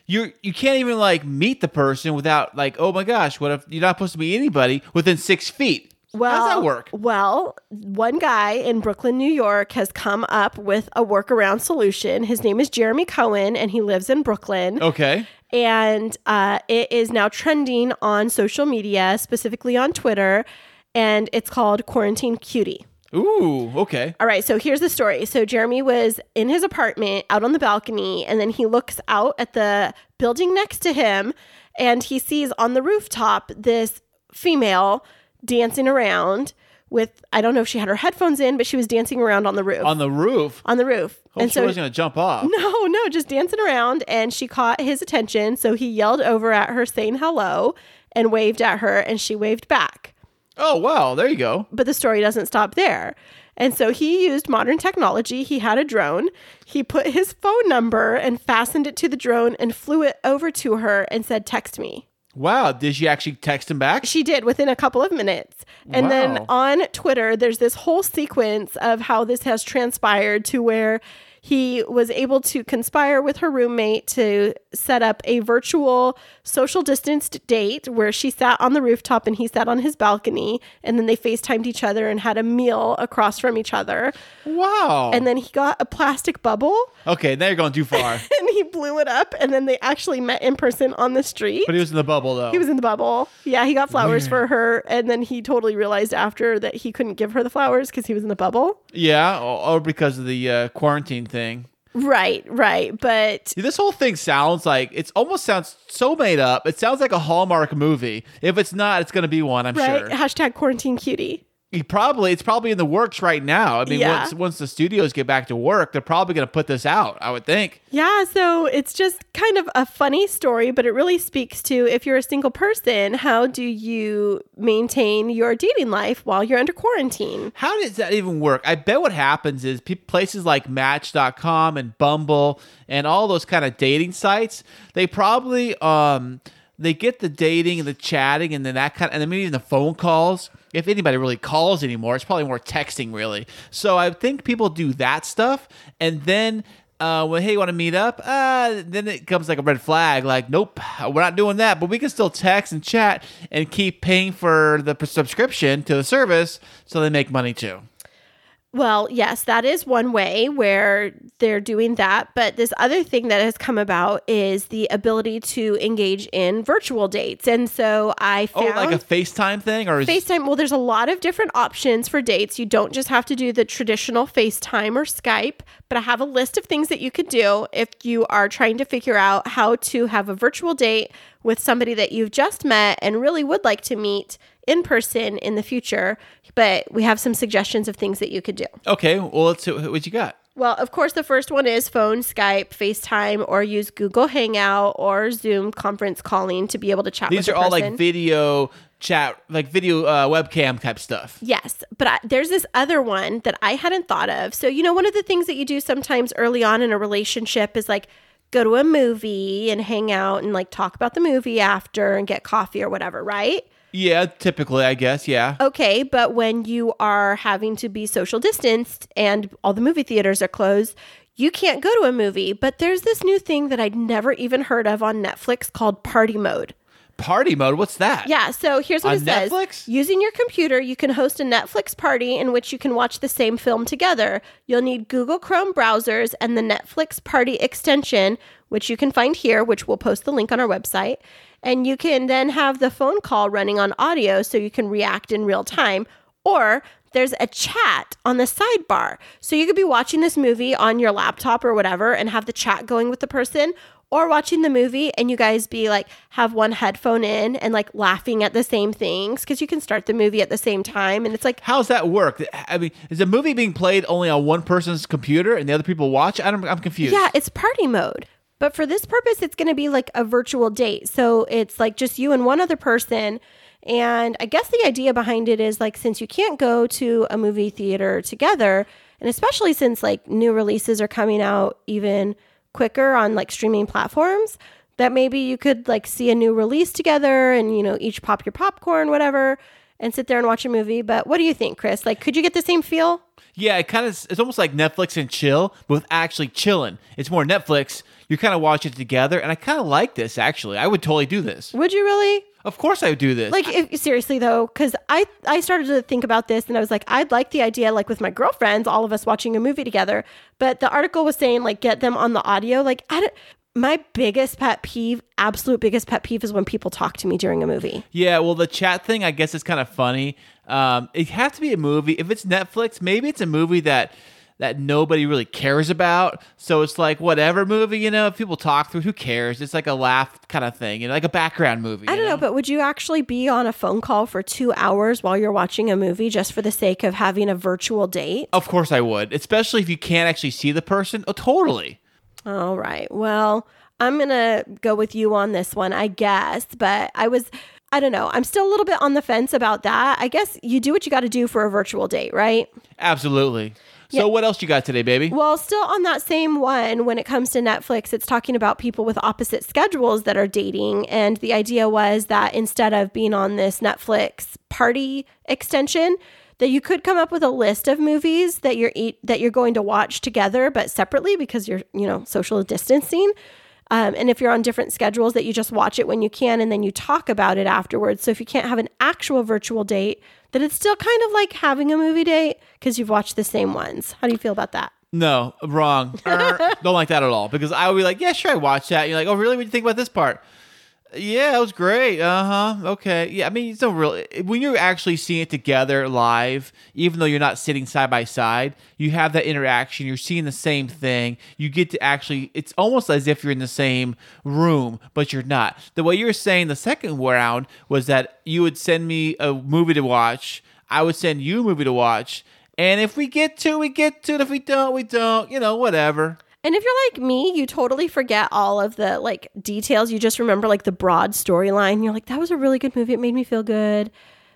you're you can't even like meet the person without like, oh my gosh, what if you're not supposed to meet anybody within six feet? Well, how does that work? Well, one guy in Brooklyn, New York has come up with a workaround solution. His name is Jeremy Cohen, and he lives in Brooklyn. Okay. and uh, it is now trending on social media, specifically on Twitter, and it's called Quarantine Cutie. Ooh, okay. All right, so here's the story. So Jeremy was in his apartment out on the balcony, and then he looks out at the building next to him, and he sees on the rooftop this female dancing around with I don't know if she had her headphones in, but she was dancing around on the roof. On the roof. on the roof. Oh, Hope she wasn't gonna jump off. No, no, just dancing around. And she caught his attention. So he yelled over at her, saying hello, and waved at her, and she waved back. Oh wow, there you go. But the story doesn't stop there. And so he used modern technology. He had a drone. He put his phone number and fastened it to the drone and flew it over to her and said, Text me. Wow, did she actually text him back? She did within a couple of minutes. And then on Twitter, there's this whole sequence of how this has transpired to where he was able to conspire with her roommate to set up a virtual social distanced date where she sat on the rooftop and he sat on his balcony. And then they FaceTimed each other and had a meal across from each other. Wow. And then he got a plastic bubble okay, now you're going too far. and he blew it up. And then they actually met in person on the street. but he was in the bubble though. He was in the bubble. Yeah, he got flowers for her, and then he totally realized after that he couldn't give her the flowers because he was in the bubble. yeah, or, or because of the uh, quarantine thing. Right, right. But This whole thing sounds like it almost sounds so made up. It sounds like a Hallmark movie. If it's not, it's going to be one, I'm right, sure. hashtag quarantine cutie. He probably it's probably in the works right now. I mean, Yeah. once once the studios get back to work, they're probably going to put this out. I would think. Yeah, so it's just kind of a funny story, but it really speaks to if you're a single person, how do you maintain your dating life while you're under quarantine? How does that even work? I bet what happens is pe- places like Match.com and Bumble and all those kind of dating sites, they probably um they get the dating and the chatting and then that kind of, and then maybe even the phone calls. If anybody really calls anymore, it's probably more texting really. So I think people do that stuff and then uh, when hey, you want to meet up? Uh, then it comes like a red flag. Like, nope, we're not doing that. But we can still text and chat and keep paying for the subscription to the service, so they make money too. Well, yes, that is one way where they're doing that. But this other thing that has come about is the ability to engage in virtual dates. And so I Oh, found like a FaceTime thing, or is, FaceTime. Well, there's a lot of different options for dates. You don't just have to do the traditional FaceTime or Skype, but I have a list of things that you could do if you are trying to figure out how to have a virtual date with somebody that you've just met and really would like to meet in person in the future. But we have some suggestions of things that you could do. okay? Well, let's see what you got. Well, of course, the first one is phone, Skype, FaceTime, or use Google Hangout or Zoom conference calling to be able to chat with These the are all like video chat, like video uh, webcam type stuff. Yes, but I, there's this other one that I hadn't thought of. So, you know, one of the things that you do sometimes early on in a relationship is like go to a movie and hang out and like talk about the movie after and get coffee or whatever, right? Yeah, typically, I guess. Yeah. Okay, but when you are having to be social distanced and all the movie theaters are closed, you can't go to a movie. But there's this new thing that I'd never even heard of on Netflix called Party Mode. Party mode. What's that? Yeah, so here's what On it says. Netflix? Using your computer, you can host a Netflix party in which you can watch the same film together. You'll need Google Chrome browsers and the Netflix Party extension, which you can find here, which we'll post the link on our website. And you can then have the phone call running on audio so you can react in real time. Or there's a chat on the sidebar. So you could be watching this movie on your laptop or whatever and have the chat going with the person or watching the movie and you guys be like have one headphone in and like laughing at the same things because you can start the movie at the same time and it's like How's that work? I mean, is a movie being played only on one person's computer and the other people watch? I don't, I'm confused. yeah it's party mode but for this purpose it's going to be like a virtual date so it's like just you and one other person and i guess the idea behind it is like since you can't go to a movie theater together and especially since like new releases are coming out even quicker on like streaming platforms that maybe you could like see a new release together and you know each pop your popcorn whatever and sit there and watch a movie but what do you think Kris like could you get the same feel Yeah, it kind of it's almost like Netflix and chill, but with actually chilling. It's more Netflix. You kind of watch it together, and I kind of like this. Actually, I would totally do this. would you really Of course, I would do this. like if, seriously though because i i started to think about this and i was like i'd like the idea like with my girlfriends all of us watching a movie together but the article was saying like get them on the audio like i don't my biggest pet peeve absolute biggest pet peeve is when people talk to me during a movie Yeah, well, the chat thing, I guess, is kind of funny. Um, it has to be a movie. If it's Netflix, maybe it's a movie that that nobody really cares about. So it's like whatever movie, you know, if people talk through, who cares? It's like a laugh kind of thing, you know, like a background movie. i don't know but would you actually be on a phone call for two hours while you're watching a movie just for the sake of having a virtual date Of course, I would, especially if you can't actually see the person. Oh, totally. All right. Well, I'm going to go with you on this one, I guess. But I was, I don't know. I'm still a little bit on the fence about that. I guess you do what you got to do for a virtual date, right? Absolutely. So, what else you got today, baby? Well, still on that same one, when it comes to Netflix, it's talking about people with opposite schedules that are dating. And the idea was that instead of being on this Netflix party extension, that you could come up with a list of movies that you're eat, that you're going to watch together, but separately because you're you know social distancing. Um, and if you're on different schedules, that you just watch it when you can and then you talk about it afterwards. So if you can't have an actual virtual date, that it's still kind of like having a movie date because you've watched the same ones. How do you feel about that? No, wrong. Er, don't like that at all because I would be like, yeah, sure, I watched that. And you're like, oh, really? What do you think about this part? Yeah, it was great. Uh huh. Okay. Yeah, I mean, it's no real. When you're actually seeing it together live, even though you're not sitting side by side, you have that interaction. You're seeing the same thing. You get to actually. It's almost as if you're in the same room, but you're not. The way you were saying the second round was that you would send me a movie to watch. I would send you a movie to watch. And if we get to, we get to. If we don't, we don't. You know, whatever. And if you're like me, you totally forget all of the like details. You just remember like the broad storyline. You're like, that was a really good movie. It made me feel good.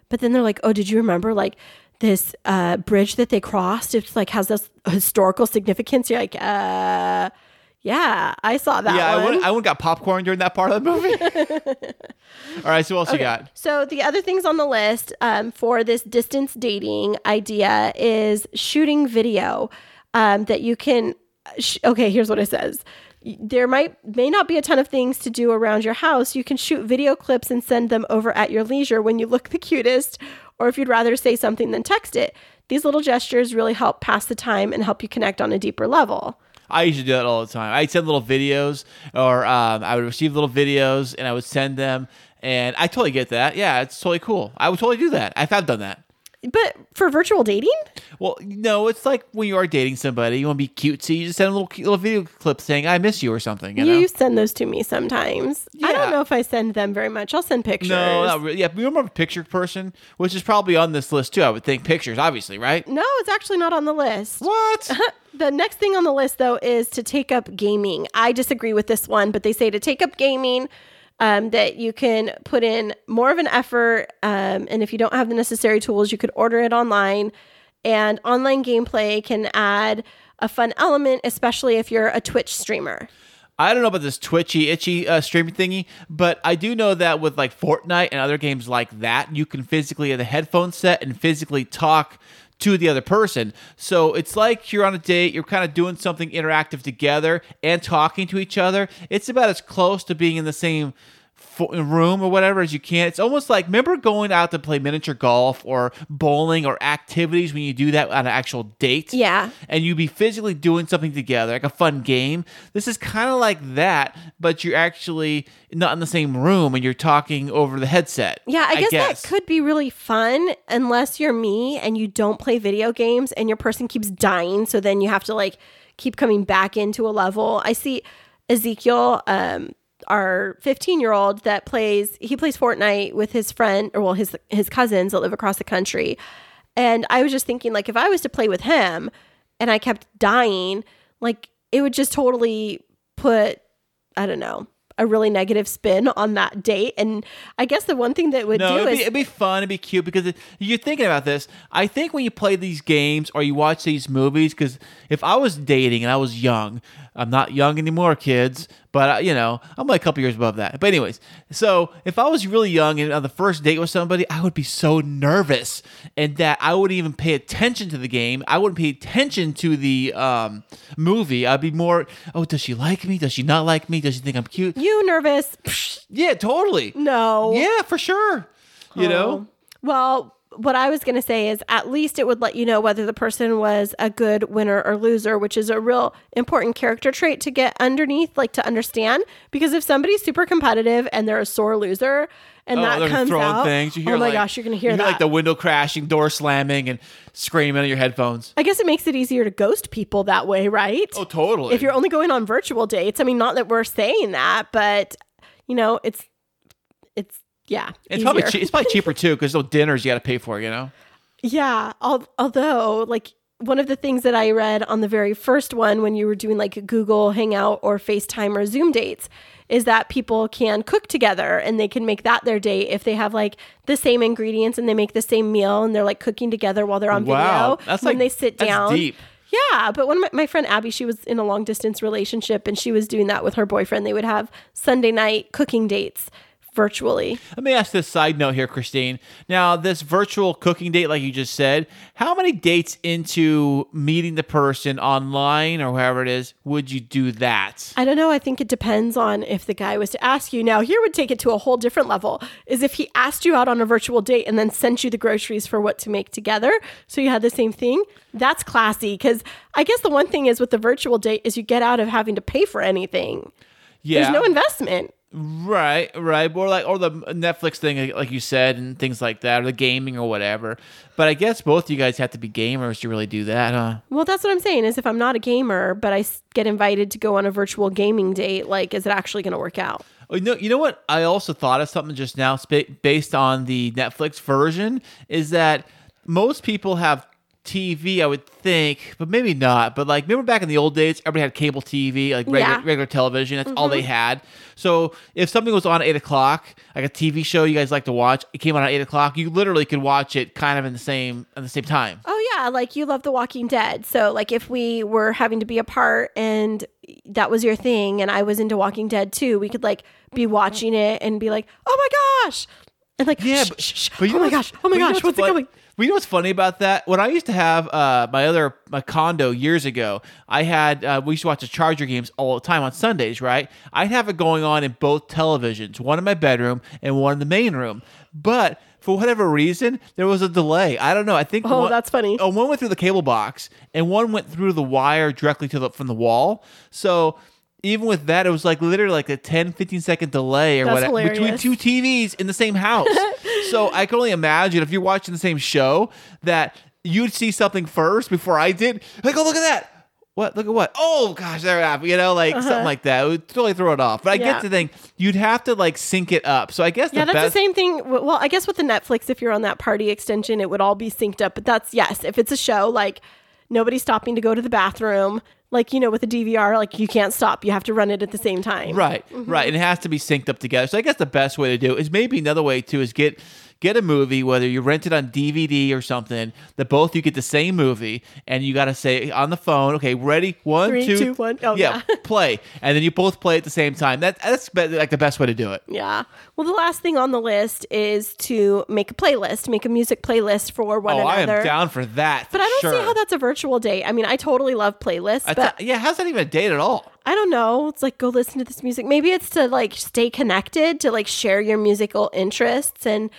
But then they're like, oh, did you remember like this uh, bridge that they crossed? It's like has this historical significance. You're like, uh, yeah, I saw that yeah, I one. went, I went got popcorn during that part of the movie. All right, so what else you got? So the other things on the list um, for this distance dating idea is shooting video um, that you can. Okay, here's what it says. There might may not be a ton of things to do around your house. You can shoot video clips and send them over at your leisure when you look the cutest, or if you'd rather say something than text it. These little gestures really help pass the time and help you connect on a deeper level. I used to do that all the time. I'd send little videos, or um, I would receive little videos, and I would send them. And I totally get that. Yeah, it's totally cool. I would totally do that. I've done that. But for virtual dating, Well, no, it's like when you are dating somebody, you want to be cutesy, you just send a little little video clip saying "I miss you" or something. You know? you send those to me sometimes. I don't know if I send them very much. I'll send pictures. no, not really. Yeah, you're more of a picture person, which is probably on this list too. I would think pictures, obviously, right? No, it's actually not on the list. What? The next thing on the list, though, is to take up gaming. I disagree with this one, but they say to take up gaming, um, that you can put in more of an effort. Um, and if you don't have the necessary tools, you could order it online. And online gameplay can add a fun element, especially if you're a Twitch streamer. I don't know about this twitchy, itchy uh, streaming thingy, but I do know that with like Fortnite and other games like that, you can physically have the headphone set and physically talk to the other person. So it's like you're on a date, you're kind of doing something interactive together and talking to each other. It's about as close to being in the same room or whatever as you can. It's almost like remember going out to play miniature golf or bowling or activities when you do that on an actual date Yeah. and you'd be physically doing something together, like a fun game. This is kind of like that, but you're actually not in the same room and you're talking over the headset. Yeah, I guess, that could be really fun unless you're me and you don't play video games and your person keeps dying. So then you have to like keep coming back into a level. I see Ezekiel, um, our 15 year old that plays, he plays Fortnite with his friend, or well, his his cousins that live across the country. And I was just thinking, like, if I was to play with him and I kept dying, like, it would just totally put, I don't know, a really negative spin on that date. And I guess the one thing that would No, do it'd is be, it'd be fun. It'd be cute because it, you're thinking about this. I think when you play these games or you watch these movies, because if I was dating and I was young, I'm not young anymore, kids, but uh, you know, I'm like a couple years above that. But anyways, so if I was really young and on the first date with somebody, I would be so nervous, and that I wouldn't even pay attention to the game. I wouldn't pay attention to the um, movie. I'd be more, oh, does she like me? Does she not like me? Does she think I'm cute? you nervous? Yeah, totally. no. Yeah, for sure. You know. Oh. Well, what I was going to say is at least it would let you know whether the person was a good winner or loser, which is a real important character trait to get underneath, like to understand. Because if somebody's super competitive and they're a sore loser, and Oh, that comes out, things. You hear oh my like- gosh, you're going to hear you that. like the window crashing, door slamming, and screaming on your headphones. I guess it makes it easier to ghost people that way, right? Oh, totally. If you're only going on virtual dates, I mean, not that we're saying that, but you know, it's it's yeah, it's probably che- it's probably cheaper too because those dinners you got to pay for. You know. Yeah. Al- although, like, one of the things that I read on the very first one when you were doing like Google Hangout or FaceTime or Zoom dates is that people can cook together and they can make that their date if they have like the same ingredients and they make the same meal and they're like cooking together while they're on Wow, video that's when like- they sit down. deep. Yeah, but when my, my friend Abby, she was in a long distance relationship and she was doing that with her boyfriend. They would have Sunday night cooking dates virtually. Let me ask this side note here, Kristine. Now, this virtual cooking date, like you just said, how many dates into meeting the person online or however it is would you do that? I don't know. I think it depends on if the guy was to ask you. Now, here would take it to a whole different level is if he asked you out on a virtual date and then sent you the groceries for what to make together. So you had the same thing. That's classy because I guess the one thing is with the virtual date is you get out of having to pay for anything. Yeah. There's no investment. Right, right, or like or the Netflix thing, like you said, and things like that, or the gaming or whatever. But I guess both you guys have to be gamers to really do that, huh? Well, that's what I'm saying is if I'm not a gamer, but I get invited to go on a virtual gaming date, like, is it actually going to work out? Oh, you know, you know what? I also thought of something just now, based on the Netflix version, is that most people have TV. I would think, but maybe not. But like, remember back in the old days, everybody had cable TV, like regular, Yeah. Mm-hmm. regular television. That's all they had. So if something was on at eight o'clock, like a TV show you guys like to watch, it came on at eight o'clock. You literally could watch it kind of in the same at the same time. Oh yeah, like you love The Walking Dead. So like if we were having to be apart and that was your thing and I was into Walking Dead too, we could like be watching it and be like, "Oh my gosh." And like, Yeah, shh, but, but oh my gosh. Oh my but you know gosh, what's it coming? Well, you know what's funny about that? When I used to have uh, my other my condo years ago, I had uh, we used to watch the Charger games all the time on Sundays, right? I'd have it going on in both televisions, one in my bedroom and one in the main room. But for whatever reason, there was a delay. I don't know. I think Oh, one- that's funny. Oh, one went through the cable box, and one went through the wire directly to the from the wall. So. Even with that, it was like literally like a 10, 15 second delay or That's whatever between two TVs in the same house. so I can only imagine if you're watching the same show that you'd see something first before I did. Like, oh, look at that. What? Look at what? Oh gosh, there it happened. You know, like something like that. It would totally throw it off. But I Uh-huh. Yeah. get the thing. You'd have to like sync it up. So I guess Yeah, the that's best. the same thing. Well, I guess with the Netflix, if you're on that party extension, it would all be synced up. But that's yes, if it's a show, like nobody's stopping to go to the bathroom, like you know, with a DVR, like you can't stop. You have to run it at the same time. Right, Mm-hmm. right. And it has to be synced up together. So I guess the best way to do it is maybe another way too is get get a movie, whether you rent it on DVD or something, that both you get the same movie, and you got to say on the phone, okay, ready, one, Three, two, two, one. Oh, yeah. play, and then you both play at the same time. That that's like the best way to do it. Yeah. Well, the last thing on the list is to make a playlist, make a music playlist for one oh, I another. am down for that. But I don't sure. see how that's a virtual date. I mean, I totally love playlists, I but yeah, how's that even a date at all? I don't know. It's like go listen to this music. Maybe it's to like stay connected, to like share your musical interests. And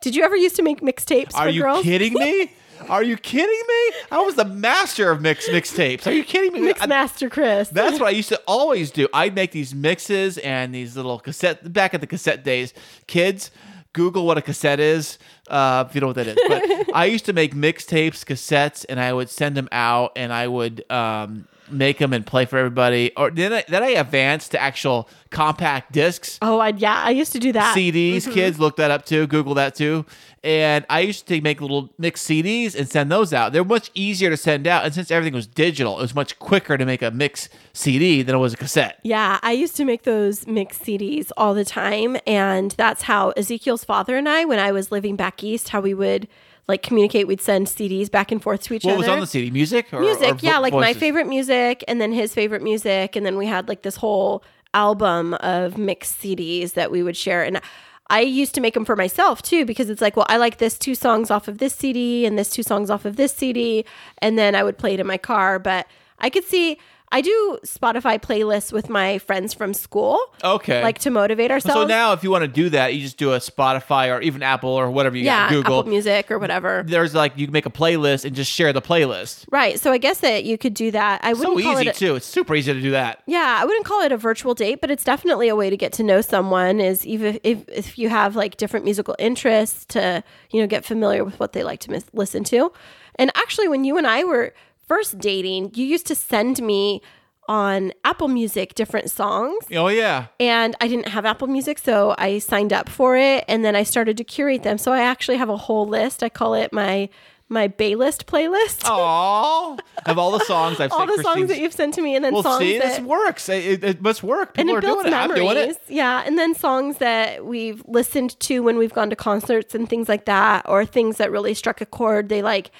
did you ever used to make mixtapes Are you girls? kidding me? Are you kidding me? I was the master of mix mixtapes. Are you kidding me? Mix Master Kris. That's what I used to always do. I'd make these mixes and these little cassette back at the cassette days. Kids, Google what a cassette is, uh, if you know what that is. But I used to make mixtapes, cassettes, and I would send them out, and I would um, make them and play for everybody. Or then I, then I advanced to actual compact discs. oh, I, yeah, I used to do that. CDs, mm-hmm. kids, look that up too. Google that too. And I used to make little mixed CDs and send those out. They're much easier to send out, and since everything was digital, it was much quicker to make a mix CD than it was a cassette. Yeah, I used to make those mixed CDs all the time. And that's how Ezekiel's father and I, when I was living back east, how we would like communicate. We'd send CDs back and forth to each What other. What was on the CD? Music? Or, music or vo- yeah like my favorite music and then his favorite music and then we had like this whole album of mixed cds that we would share and i used to make them for myself too because it's like well i like this two songs off of this cd and this two songs off of this cd and then i would play it in my car but i could see i do spotify playlists with my friends from school Okay. like to motivate ourselves so now, if you want to do that, you just do a Spotify or even Apple or whatever you yeah got, Google. apple music or whatever There's like you can make a playlist and just share the playlist. right so i guess that you could do that i wouldn't So call easy it a- too. It's super easy to do that. Yeah, I wouldn't call it a virtual date, but it's definitely a way to get to know someone. Is even if if you have like different musical interests to you know get familiar with what they like to mis- listen to. And actually, when you and I were first dating, you used to send me on Apple Music different songs. Oh yeah. And I didn't have Apple Music, so I signed up for it, and then I started to curate them. So I actually have a whole list. I call it my my Baylist playlist. Aww. of all the songs I've All the songs that you've sent to me, and then Well, songs see, that this works. It, it- must work. and it are builds doing it. I'm doing memories. it. Yeah, and then songs that we've listened to when we've gone to concerts and things like that, or things that really struck a chord. They like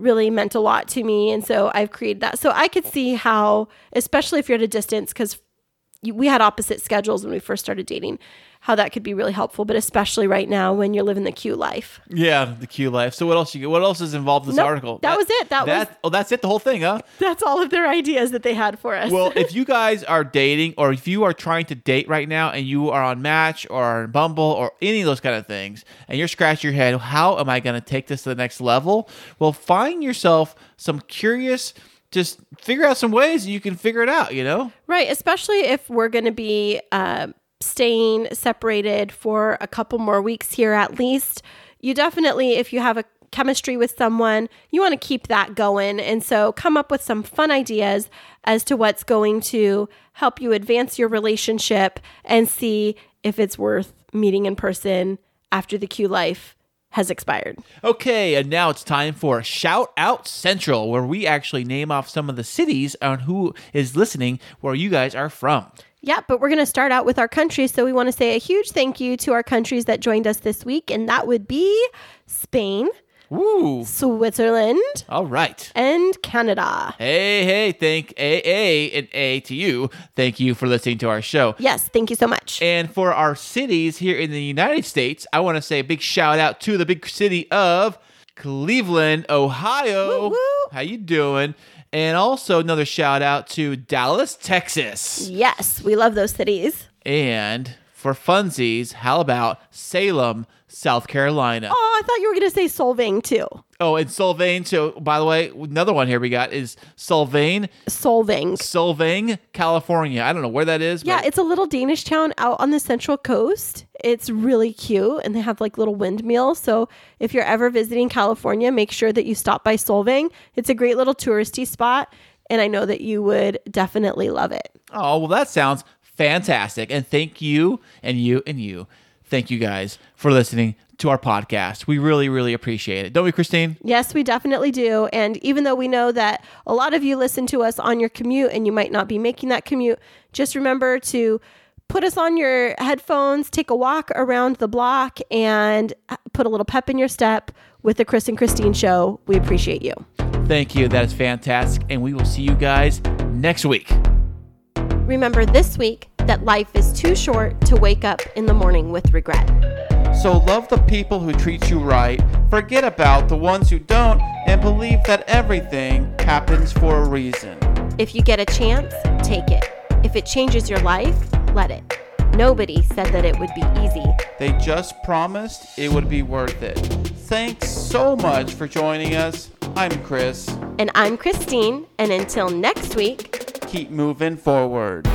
really meant a lot to me, and so I've created that. So I could see how, especially if you're at a distance, because we had opposite schedules when we first started dating, how that could be really helpful. But especially right now when you're living the Q life. Yeah, the Q life. So what else you what else is involved in this Nope, article? that was it. That was- Oh, that's it. The whole thing, huh? That's all of their ideas that they had for us. Well, if you guys are dating or if you are trying to date right now and you are on Match or on Bumble or any of those kind of things and you're scratching your head, how am I going to take this to the next level? Well, find yourself some curious just figure out some ways you can figure it out, you know? Right, especially if we're going to be uh, staying separated for a couple more weeks here at least, you definitely, if you have a chemistry with someone, you want to keep that going. And so come up with some fun ideas as to what's going to help you advance your relationship and see if it's worth meeting in person after the Q life has expired. Okay, and now it's time for Shout Out Central, where we actually name off some of the cities on who is listening where you guys are from. Yeah, but we're going to start out with our countries. So we want to say a huge thank you to our countries that joined us this week, and that would be Spain, Woo! Switzerland, All right. and Canada. Hey, hey, thank A AA and A to you. Thank you for listening to our show. Yes, thank you so much. And for our cities here in the United States, I want to say a big shout out to the big city of Cleveland, Ohio. Woo, woo. How you doing? And also another shout out to Dallas, Texas. Yes, we love those cities. And for funsies, how about Salem, South Carolina? Oh, I thought you were going to say Solvang too. Oh, and Solvang So, by the way, another one here we got is Solvang. Solvang. Solvang, California. I don't know where that is. Yeah, it's a little Danish town out on the central coast. It's really cute and they have like little windmills. So if you're ever visiting California, make sure that you stop by Solvang. It's a great little touristy spot and I know that you would definitely love it. Oh, well, that sounds fantastic. And thank you, and you, and you. Thank you guys for listening to our podcast. We really, really appreciate it. Don't we, Kristine? Yes, we definitely do. And even though we know that a lot of you listen to us on your commute and you might not be making that commute, just remember to put us on your headphones, take a walk around the block, and put a little pep in your step with the Kris and Kristine show. We appreciate you. Thank you. That is fantastic. And we will see you guys next week. Remember this week that life is too short to wake up in the morning with regret. So love the people who treat you right, forget about the ones who don't, and believe that everything happens for a reason. If you get a chance, take it. If it changes your life, let it. Nobody said that it would be easy. They just promised it would be worth it. Thanks so much for joining us. I'm Kris. And I'm Kristine, and until next week, Keep moving forward.